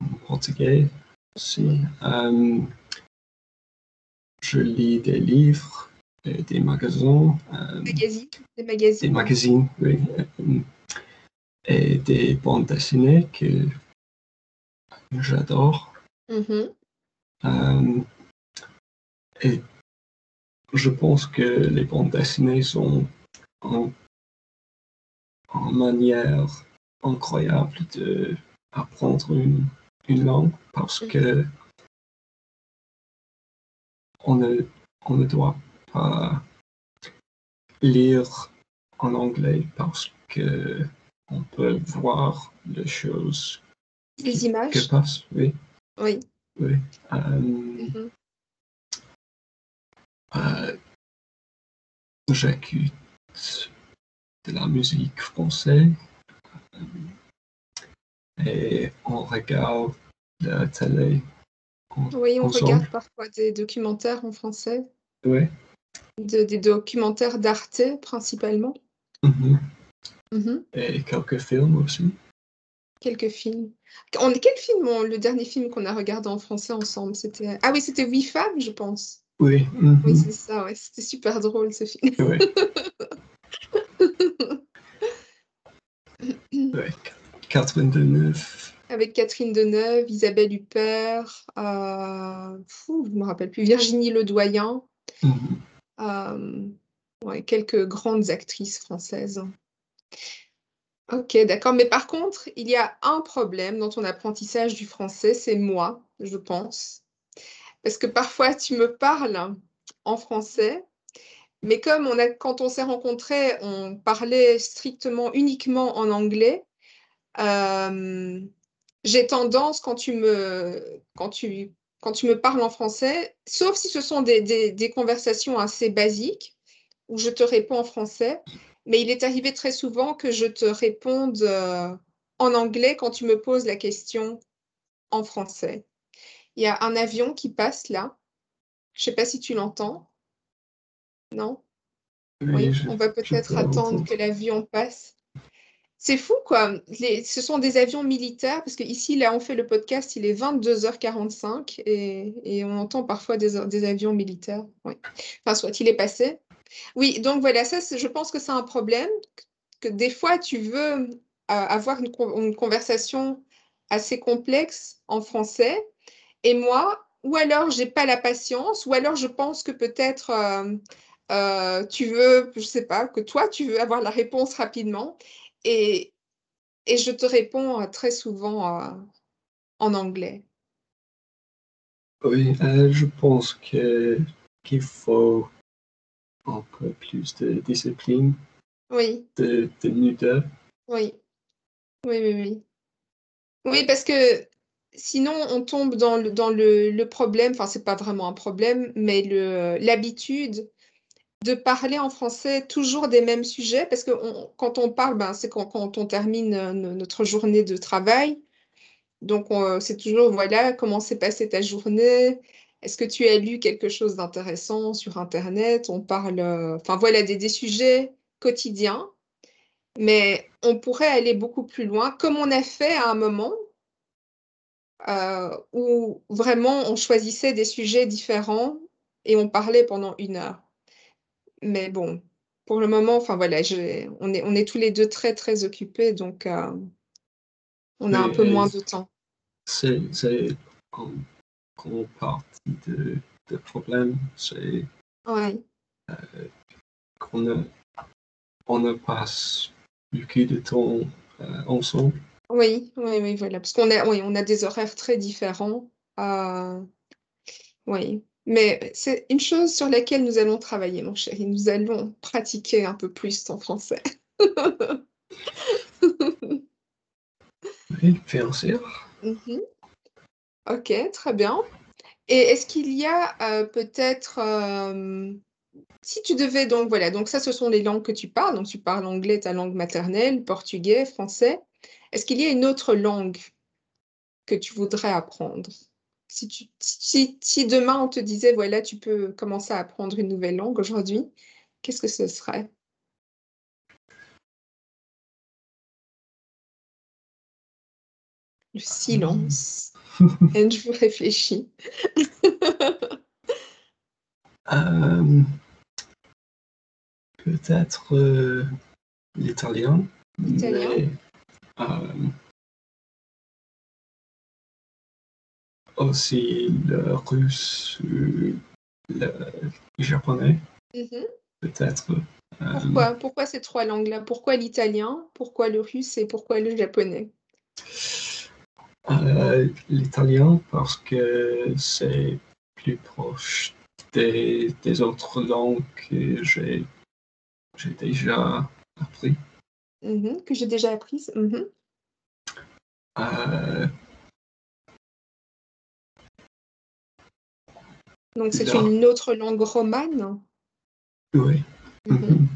[SPEAKER 2] en portugais aussi. Euh, je lis des livres, et des magasins,
[SPEAKER 1] Magazine, des
[SPEAKER 2] des
[SPEAKER 1] magazines.
[SPEAKER 2] magazines, oui, et des bandes dessinées que j'adore.
[SPEAKER 1] Mhm.
[SPEAKER 2] Euh, et je pense que les bandes dessinées sont en, en manière incroyable de apprendre une, une langue parce que on ne, on ne doit pas lire en anglais parce que on peut voir les choses
[SPEAKER 1] Les
[SPEAKER 2] que
[SPEAKER 1] images?
[SPEAKER 2] oui,
[SPEAKER 1] Oui.
[SPEAKER 2] oui. Euh,
[SPEAKER 1] Mhm.
[SPEAKER 2] Euh, J'écoute de la musique française euh, et on regarde la télé. en-
[SPEAKER 1] Oui, on
[SPEAKER 2] ensemble.
[SPEAKER 1] regarde parfois des documentaires en français,
[SPEAKER 2] Oui.
[SPEAKER 1] de- des documentaires d'Arte principalement.
[SPEAKER 2] Mhm.
[SPEAKER 1] Mhm.
[SPEAKER 2] Et quelques films aussi.
[SPEAKER 1] Quelques films. On, quel film, on- le dernier film qu'on a regardé en français ensemble, c'était... Ah oui, c'était Huit femmes, je pense.
[SPEAKER 2] Oui. mhm.
[SPEAKER 1] Oui, c'est ça, ouais. C'était super drôle ce film.
[SPEAKER 2] Oui. Ouais. Catherine Deneuve.
[SPEAKER 1] Avec Catherine Deneuve, Isabelle Huppert, euh, fou, je ne me rappelle plus, Virginie Ledoyen,
[SPEAKER 2] Mhm.
[SPEAKER 1] euh, ouais, quelques grandes actrices françaises. Ok, d'accord. Mais par contre, il y a un problème dans ton apprentissage du français, c'est moi, je pense. Parce que parfois, tu me parles en français, mais comme quand on s'est rencontrés, on parlait strictement, uniquement en anglais, euh, j'ai tendance, quand tu, me, quand, tu, quand tu me parles en français, sauf si ce sont des, des conversations assez basiques, où je te réponds en français, mais il est arrivé très souvent que je te réponde euh, en anglais quand tu me poses la question en français. Il y a un avion qui passe là. Je ne sais pas si tu l'entends. Non?
[SPEAKER 2] Oui, je-
[SPEAKER 1] on va peut-être attendre que l'avion passe. C'est fou, quoi. Les- ce sont des avions militaires, parce que ici, là, on fait le podcast, il est 22h45 et, et on entend parfois des, des avions militaires. Enfin, soit il est passé. Oui, donc voilà, ça, je pense que c'est un problème, que des fois, tu veux euh, avoir une, con- une conversation assez complexe en français, et moi, ou alors j'ai pas la patience, ou alors je pense que peut-être euh, euh, tu veux, je sais pas, que toi, tu veux avoir la réponse rapidement, et, et je te réponds très souvent en anglais.
[SPEAKER 2] Oui, je pense qu'il faut un peu plus de discipline
[SPEAKER 1] Oui,
[SPEAKER 2] de, de
[SPEAKER 1] oui, oui, oui, oui. Oui, parce que sinon, on tombe dans le, dans le, le problème, enfin, c'est pas vraiment un problème, mais le, l'habitude de parler en français toujours des mêmes sujets, parce que on- quand on parle, ben, c'est quand, quand on termine euh, no- notre journée de travail. Donc, on- c'est toujours, voilà, comment s'est passée ta journée? Est-ce que tu as lu quelque chose d'intéressant sur Internet? On parle, euh, enfin, voilà, des, des sujets quotidiens, mais on pourrait aller beaucoup plus loin, comme on a fait à un moment euh, où vraiment on choisissait des sujets différents et on parlait pendant une heure. Mais bon, pour le moment, enfin voilà, on est, on est tous les deux très très occupés, donc euh, on a un peu moins de temps.
[SPEAKER 2] c'est partie de, de problème, c'est
[SPEAKER 1] Ouais.
[SPEAKER 2] qu'on ne, on ne passe beaucoup de temps euh, ensemble.
[SPEAKER 1] Oui, oui, oui, voilà, parce qu'on a, oui, on a des horaires très différents. euh, oui, mais c'est une chose sur laquelle nous allons travailler, mon chéri. Nous allons pratiquer un peu plus ton français.
[SPEAKER 2] Oui, bien sûr.
[SPEAKER 1] Mhm. Ok, très bien. Et est-ce qu'il y a euh, peut-être, euh, si tu devais, donc voilà, donc ça, ce sont les langues que tu parles, donc tu parles anglais, ta langue maternelle, portugais, français. Est-ce qu'il y a une autre langue que tu voudrais apprendre? Si, tu, si, si demain on te disait, voilà, tu peux commencer à apprendre une nouvelle langue aujourd'hui, qu'est-ce que ce serait? Le silence. Andrew réfléchit.
[SPEAKER 2] Euh, Peut-être euh, l'italien.
[SPEAKER 1] L'italien.
[SPEAKER 2] euh, aussi le russe le japonais,
[SPEAKER 1] Mhm.
[SPEAKER 2] peut-être.
[SPEAKER 1] Pourquoi? Pourquoi ces trois langues-là? Pourquoi l'italien? Pourquoi le russe? Et pourquoi le japonais?
[SPEAKER 2] Euh, l'italien parce que c'est plus proche des, des autres langues que j'ai déjà appris.
[SPEAKER 1] Mhm, que j'ai déjà apprise. Mhm.
[SPEAKER 2] Euh,
[SPEAKER 1] Donc c'est une autre langue romane.
[SPEAKER 2] oui.
[SPEAKER 1] Mhm.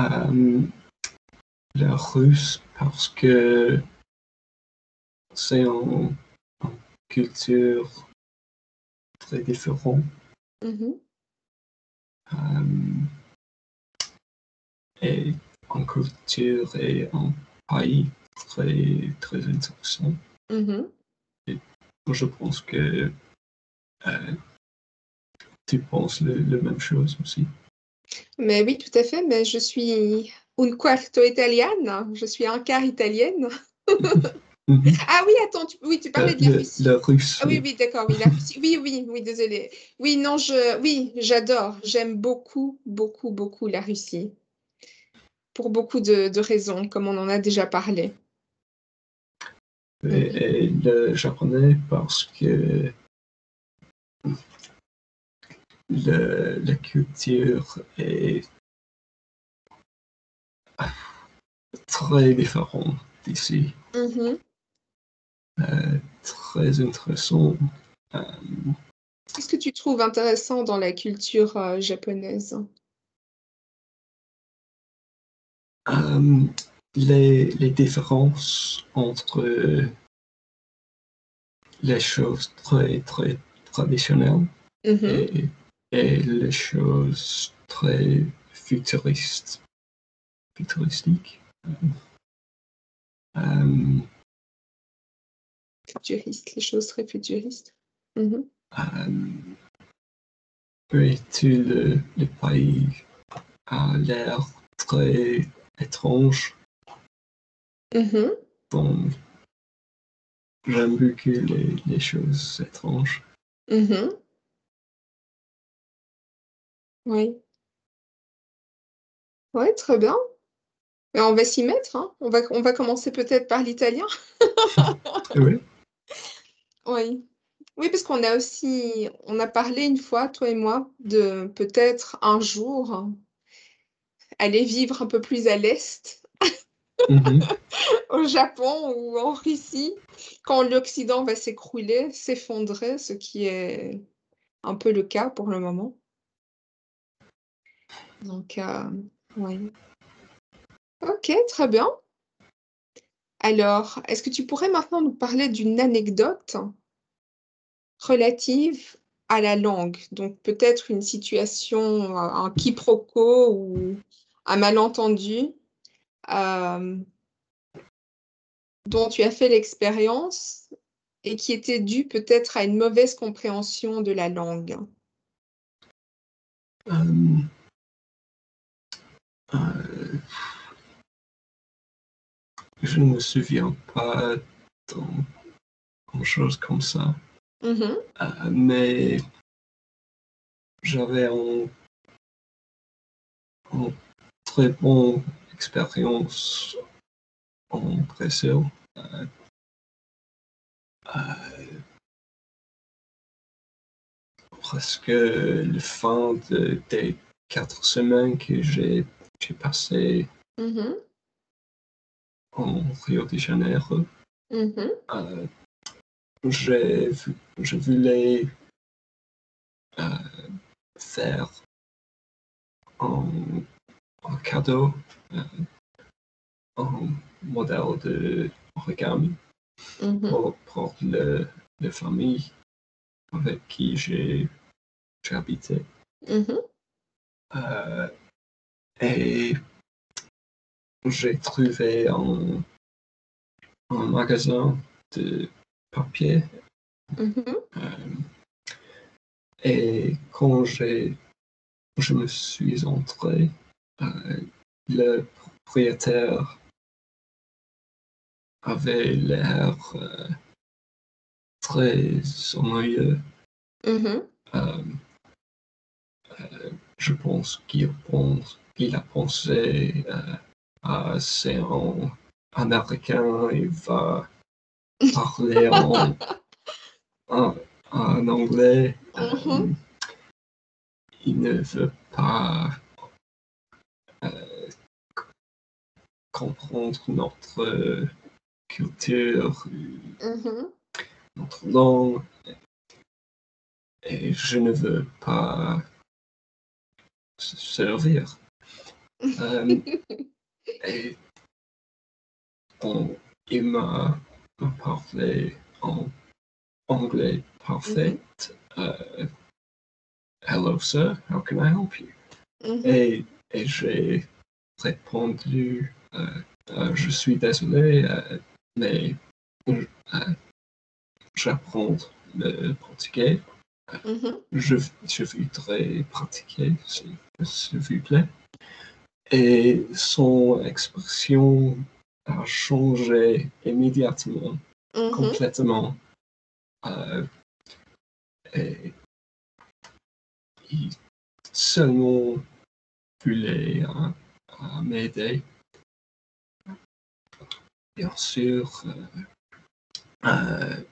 [SPEAKER 2] Euh, le russe parce que c'est une culture très différente
[SPEAKER 1] Mhm.
[SPEAKER 2] euh, et une culture et un pays très très intéressant.
[SPEAKER 1] Mhm.
[SPEAKER 2] Je pense que euh, tu penses la même chose aussi.
[SPEAKER 1] Mais oui, tout à fait. Mais je suis un quarto italiana. Je suis un quart italienne.
[SPEAKER 2] Mhm.
[SPEAKER 1] Ah oui, attends. Tu, oui, tu parlais de la
[SPEAKER 2] le,
[SPEAKER 1] Russie. Ah oui, oui, d'accord. Oui, la Russie. Oui, oui, oui. Désolée. Oui, non, je, oui, j'adore. J'aime beaucoup, beaucoup, beaucoup la Russie. Pour beaucoup de, de raisons, comme on en a déjà parlé.
[SPEAKER 2] Et, et le japonais parce que le, la culture est très différente d'ici.
[SPEAKER 1] Mhm.
[SPEAKER 2] Euh, très intéressant. Euh,
[SPEAKER 1] Qu'est-ce que tu trouves intéressant dans la culture euh, japonaise?
[SPEAKER 2] les, les différences entre les choses très, très traditionnelles
[SPEAKER 1] Mhm,
[SPEAKER 2] et, et les choses très futuristes, futuristiques.
[SPEAKER 1] Futuriste, les choses très futuristes.
[SPEAKER 2] Oui, tout le, le pays a l'air très étrange?
[SPEAKER 1] Mhm,
[SPEAKER 2] Bon, j'aime beaucoup les, les choses étranges.
[SPEAKER 1] mhm. Oui. Ouais, très bien. Et on va s'y mettre, hein. On va on va commencer peut-être par l'italien?
[SPEAKER 2] Oui,
[SPEAKER 1] Oui. Oui, parce qu'on a aussi on a parlé une fois, toi et moi, de peut-être un jour aller vivre un peu plus à l'est,
[SPEAKER 2] mhm,
[SPEAKER 1] au Japon ou en Russie, quand l'Occident va s'écrouler, s'effondrer, ce qui est un peu le cas pour le moment. Donc, heu, oui. OK, très bien. Alors, est-ce que tu pourrais maintenant nous parler d'une anecdote relative à la langue? Donc peut-être une situation, un un quiproquo ou un malentendu, hem, dont tu as fait l'expérience et qui était dû peut-être à une mauvaise compréhension de la langue?
[SPEAKER 2] euh, euh, je ne me souviens pas de grand-chose comme ça. Euh, mais j'avais un, un très bonne expérience en Brésil. Euh, euh, presque le fin de- des quatre semaines que j'ai passé
[SPEAKER 1] mh.
[SPEAKER 2] En Rio de Janeiro.
[SPEAKER 1] Mmh mh.
[SPEAKER 2] Euh, j'ai vu- je voulais euh, faire un, un cadeau, euh, un modèle de origami
[SPEAKER 1] Mmh mh.
[SPEAKER 2] pour, pour le, la famille avec qui j'ai habité.
[SPEAKER 1] Mmh mh.
[SPEAKER 2] Euh, et j'ai trouvé un, un magasin de papier
[SPEAKER 1] Mmh mh.
[SPEAKER 2] Euh, et quand j'ai, je me suis entré, euh, le propriétaire avait l'air euh, très ennuyeux.
[SPEAKER 1] Mmh mh.
[SPEAKER 2] Euh, euh, je pense qu'il pense, qu'il a pensé euh, c'est un américain, il va parler en, en, en anglais.
[SPEAKER 1] Mmh
[SPEAKER 2] Euh, il ne veut pas euh, comprendre notre culture,
[SPEAKER 1] Mmh mh.
[SPEAKER 2] notre langue. Et je ne veux pas se servir. et on- il m'a parlé en anglais parfait. Euh, Hello, sir, how can I help you?
[SPEAKER 1] Mmh mh.
[SPEAKER 2] Et, et j'ai répondu, euh, euh, je suis désolé, mais j'apprends le portugais.
[SPEAKER 1] Mmh mh.
[SPEAKER 2] Je, je voudrais pratiquer, s'il vous plaît. Et son expression a changé immédiatement,
[SPEAKER 1] Mmh mh.
[SPEAKER 2] complètement. Euh, et il seulement voulait m'aider. Bien sûr, euh, euh,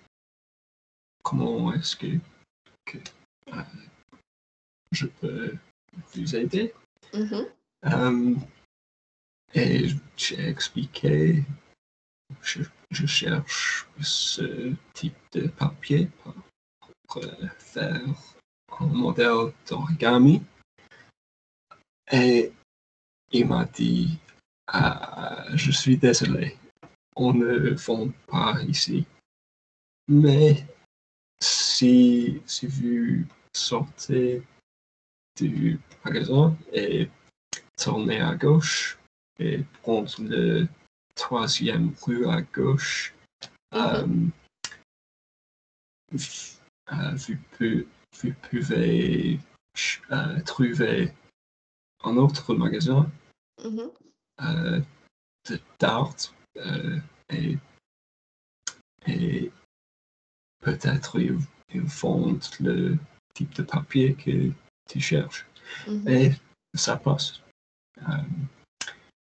[SPEAKER 2] comment est-ce que, que je peux vous aider?
[SPEAKER 1] Mmh mh.
[SPEAKER 2] Euh, et j'ai expliqué je, je cherche ce type de papier pour euh, faire un modèle d'origami. Et il m'a dit, ah, je suis désolé, on ne vend pas ici. Mais si, si vous sortez du magasin et tournez à gauche et prendre le troisième rue à gauche,
[SPEAKER 1] Mhm.
[SPEAKER 2] euh, euh, vous, pu- vous pouvez euh, trouver un autre magasin
[SPEAKER 1] Mhm.
[SPEAKER 2] euh, de- d'art euh, et, et peut-être ils, ils vendent le type de papier que tu cherches.
[SPEAKER 1] Mhm.
[SPEAKER 2] Et ça passe. Euh,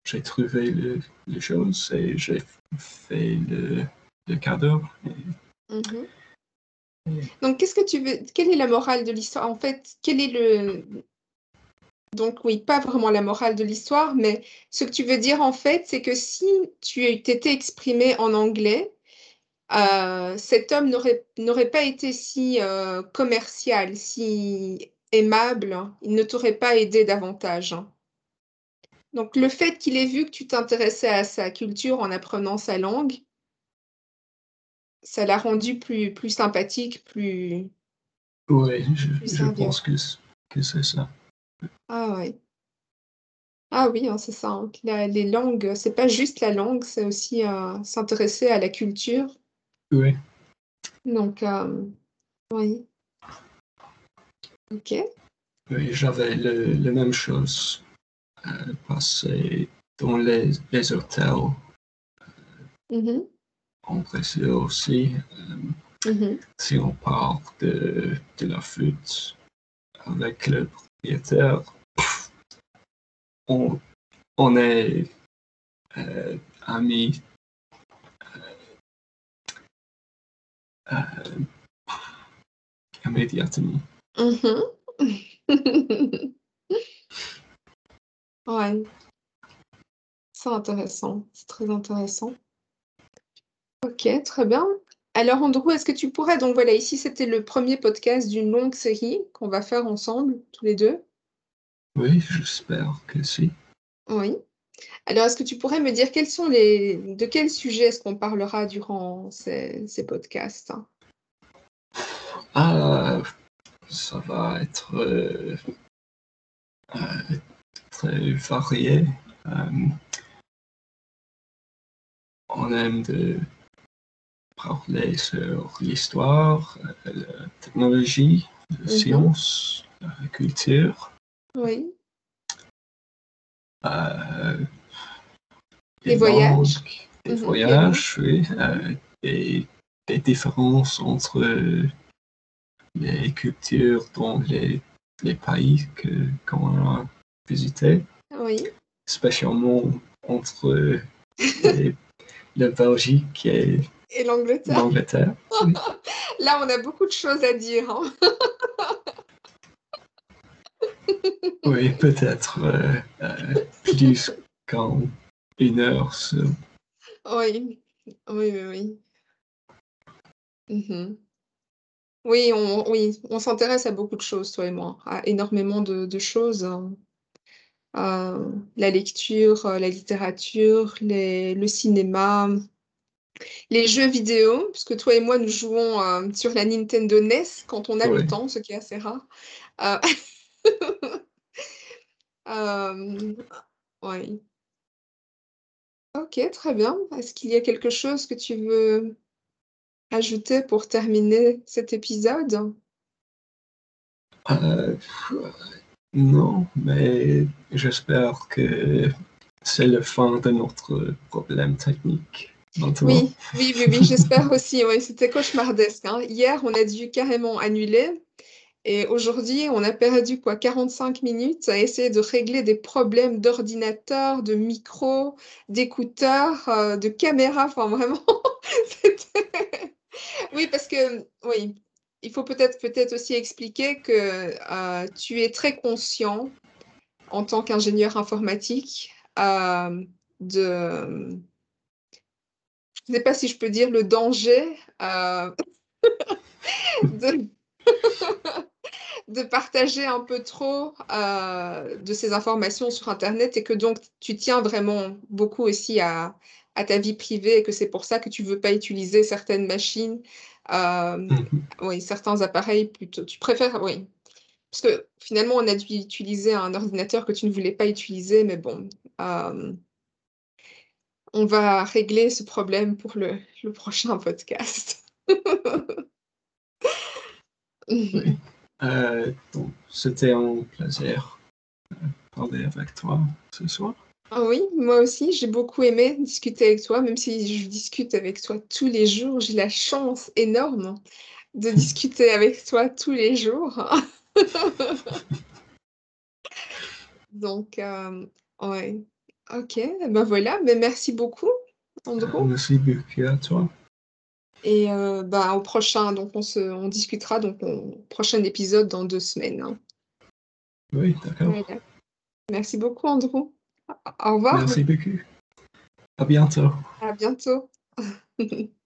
[SPEAKER 2] j'ai trouvé le, les choses et j'ai fait le, le cadeau. Et
[SPEAKER 1] Mhm. Donc, qu'est-ce que tu veux Quelle est la morale de l'histoire? En fait, quel est le donc oui, pas vraiment la morale de l'histoire, mais ce que tu veux dire en fait, c'est que si tu t'étais exprimé en anglais, euh, cet homme n'aurait n'aurait pas été si euh, commercial, si aimable, hein. il ne t'aurait pas aidé davantage. Donc le fait qu'il ait vu que tu t'intéressais à sa culture en apprenant sa langue, ça l'a rendu plus, plus sympathique, plus...
[SPEAKER 2] oui, je,
[SPEAKER 1] Plus
[SPEAKER 2] je pense que, que c'est ça.
[SPEAKER 1] Ah ouais. Ah oui, hein, c'est ça. hein. La- les langues, c'est pas juste la langue, c'est aussi euh, s'intéresser à la culture.
[SPEAKER 2] Oui,
[SPEAKER 1] Donc, euh, oui. Ok.
[SPEAKER 2] oui j'avais la même chose euh, passé dans les, les hôtels en Brésil aussi. Euh,
[SPEAKER 1] mhm.
[SPEAKER 2] si on parle de, de la foot avec le propriétaire, on, on est euh, amis euh, euh, immédiatement.
[SPEAKER 1] Mhm. Ouais, c'est intéressant, c'est très intéressant. Ok, très bien. Alors, Andrew, est-ce que tu pourrais, donc voilà, ici c'était le premier podcast d'une longue série qu'on va faire ensemble, tous les deux?
[SPEAKER 2] Oui, j'espère que si.
[SPEAKER 1] Oui. Alors, est-ce que tu pourrais me dire quels sont les, de quels sujets est-ce qu'on parlera durant ces, ces podcasts?
[SPEAKER 2] Ah, ça va être euh, euh, très varié. Euh, on aime de parler sur l'histoire, euh, la technologie, la
[SPEAKER 1] Mhm.
[SPEAKER 2] science, la culture,
[SPEAKER 1] Oui.
[SPEAKER 2] euh,
[SPEAKER 1] Les voyages.
[SPEAKER 2] langues, les
[SPEAKER 1] Mhm,
[SPEAKER 2] voyages, oui, euh, et des différences entre les cultures dans les, les pays que qu'on a
[SPEAKER 1] Oui.
[SPEAKER 2] spécialement entre les- la Belgique et
[SPEAKER 1] Et l'Angleterre?
[SPEAKER 2] Oui.
[SPEAKER 1] Là, on a beaucoup de choses à dire. hein.
[SPEAKER 2] Oui, peut-être euh, euh, plus qu'en une heure. sur-
[SPEAKER 1] Oui, oui, oui, oui. Mhm. Oui, on, oui, on s'intéresse à beaucoup de choses, toi et moi, à énormément de, de choses. hein. Euh, la lecture, euh, la littérature, les, le cinéma, les jeux vidéo, puisque toi et moi, nous jouons euh, sur la Nintendo NES quand on a le temps, ce qui est assez rare. Euh, euh, oui. Ok, très bien. Est-ce qu'il y a quelque chose que tu veux ajouter pour terminer cet épisode?
[SPEAKER 2] Non, mais j'espère que c'est le fin de notre problème technique.
[SPEAKER 1] Oui, oui, oui, j'espère aussi. Oui, c'était cauchemardesque. hein. Hier, on a dû carrément annuler. Et aujourd'hui, on a perdu quoi, 45 minutes à essayer de régler des problèmes d'ordinateur, de micro, d'écouteurs, euh, de caméra. Enfin, vraiment, Oui, parce que, oui, il faut peut-être peut-être aussi expliquer que euh, tu es très conscient en tant qu'ingénieur informatique euh, de je ne sais pas si je peux dire le danger euh, de, partager un peu trop de ces informations sur Internet et que donc tu tiens vraiment beaucoup aussi à, à ta vie privée et que c'est pour ça que tu ne veux pas utiliser certaines machines, euh, mm-hmm. oui, certains appareils plutôt. Tu préfères, oui. Parce que finalement, on a dû utiliser un ordinateur que tu ne voulais pas utiliser, mais bon. Euh, on va régler ce problème pour le, le prochain podcast.
[SPEAKER 2] oui. Euh, C'était un plaisir de parler avec toi ce soir.
[SPEAKER 1] Ah oui, moi aussi, j'ai beaucoup aimé discuter avec toi, même si je discute avec toi tous les jours. J'ai la chance énorme de discuter avec toi tous les jours. Donc, euh, ouais. Ok, ben voilà, mais merci beaucoup,
[SPEAKER 2] Andrew. Merci beaucoup à toi.
[SPEAKER 1] Et euh, ben, au prochain, donc on, se, on discutera donc au prochain épisode dans deux semaines. Hein.
[SPEAKER 2] Oui, d'accord.
[SPEAKER 1] Merci beaucoup, Andrew. Au revoir.
[SPEAKER 2] Merci beaucoup. À bientôt.
[SPEAKER 1] À bientôt.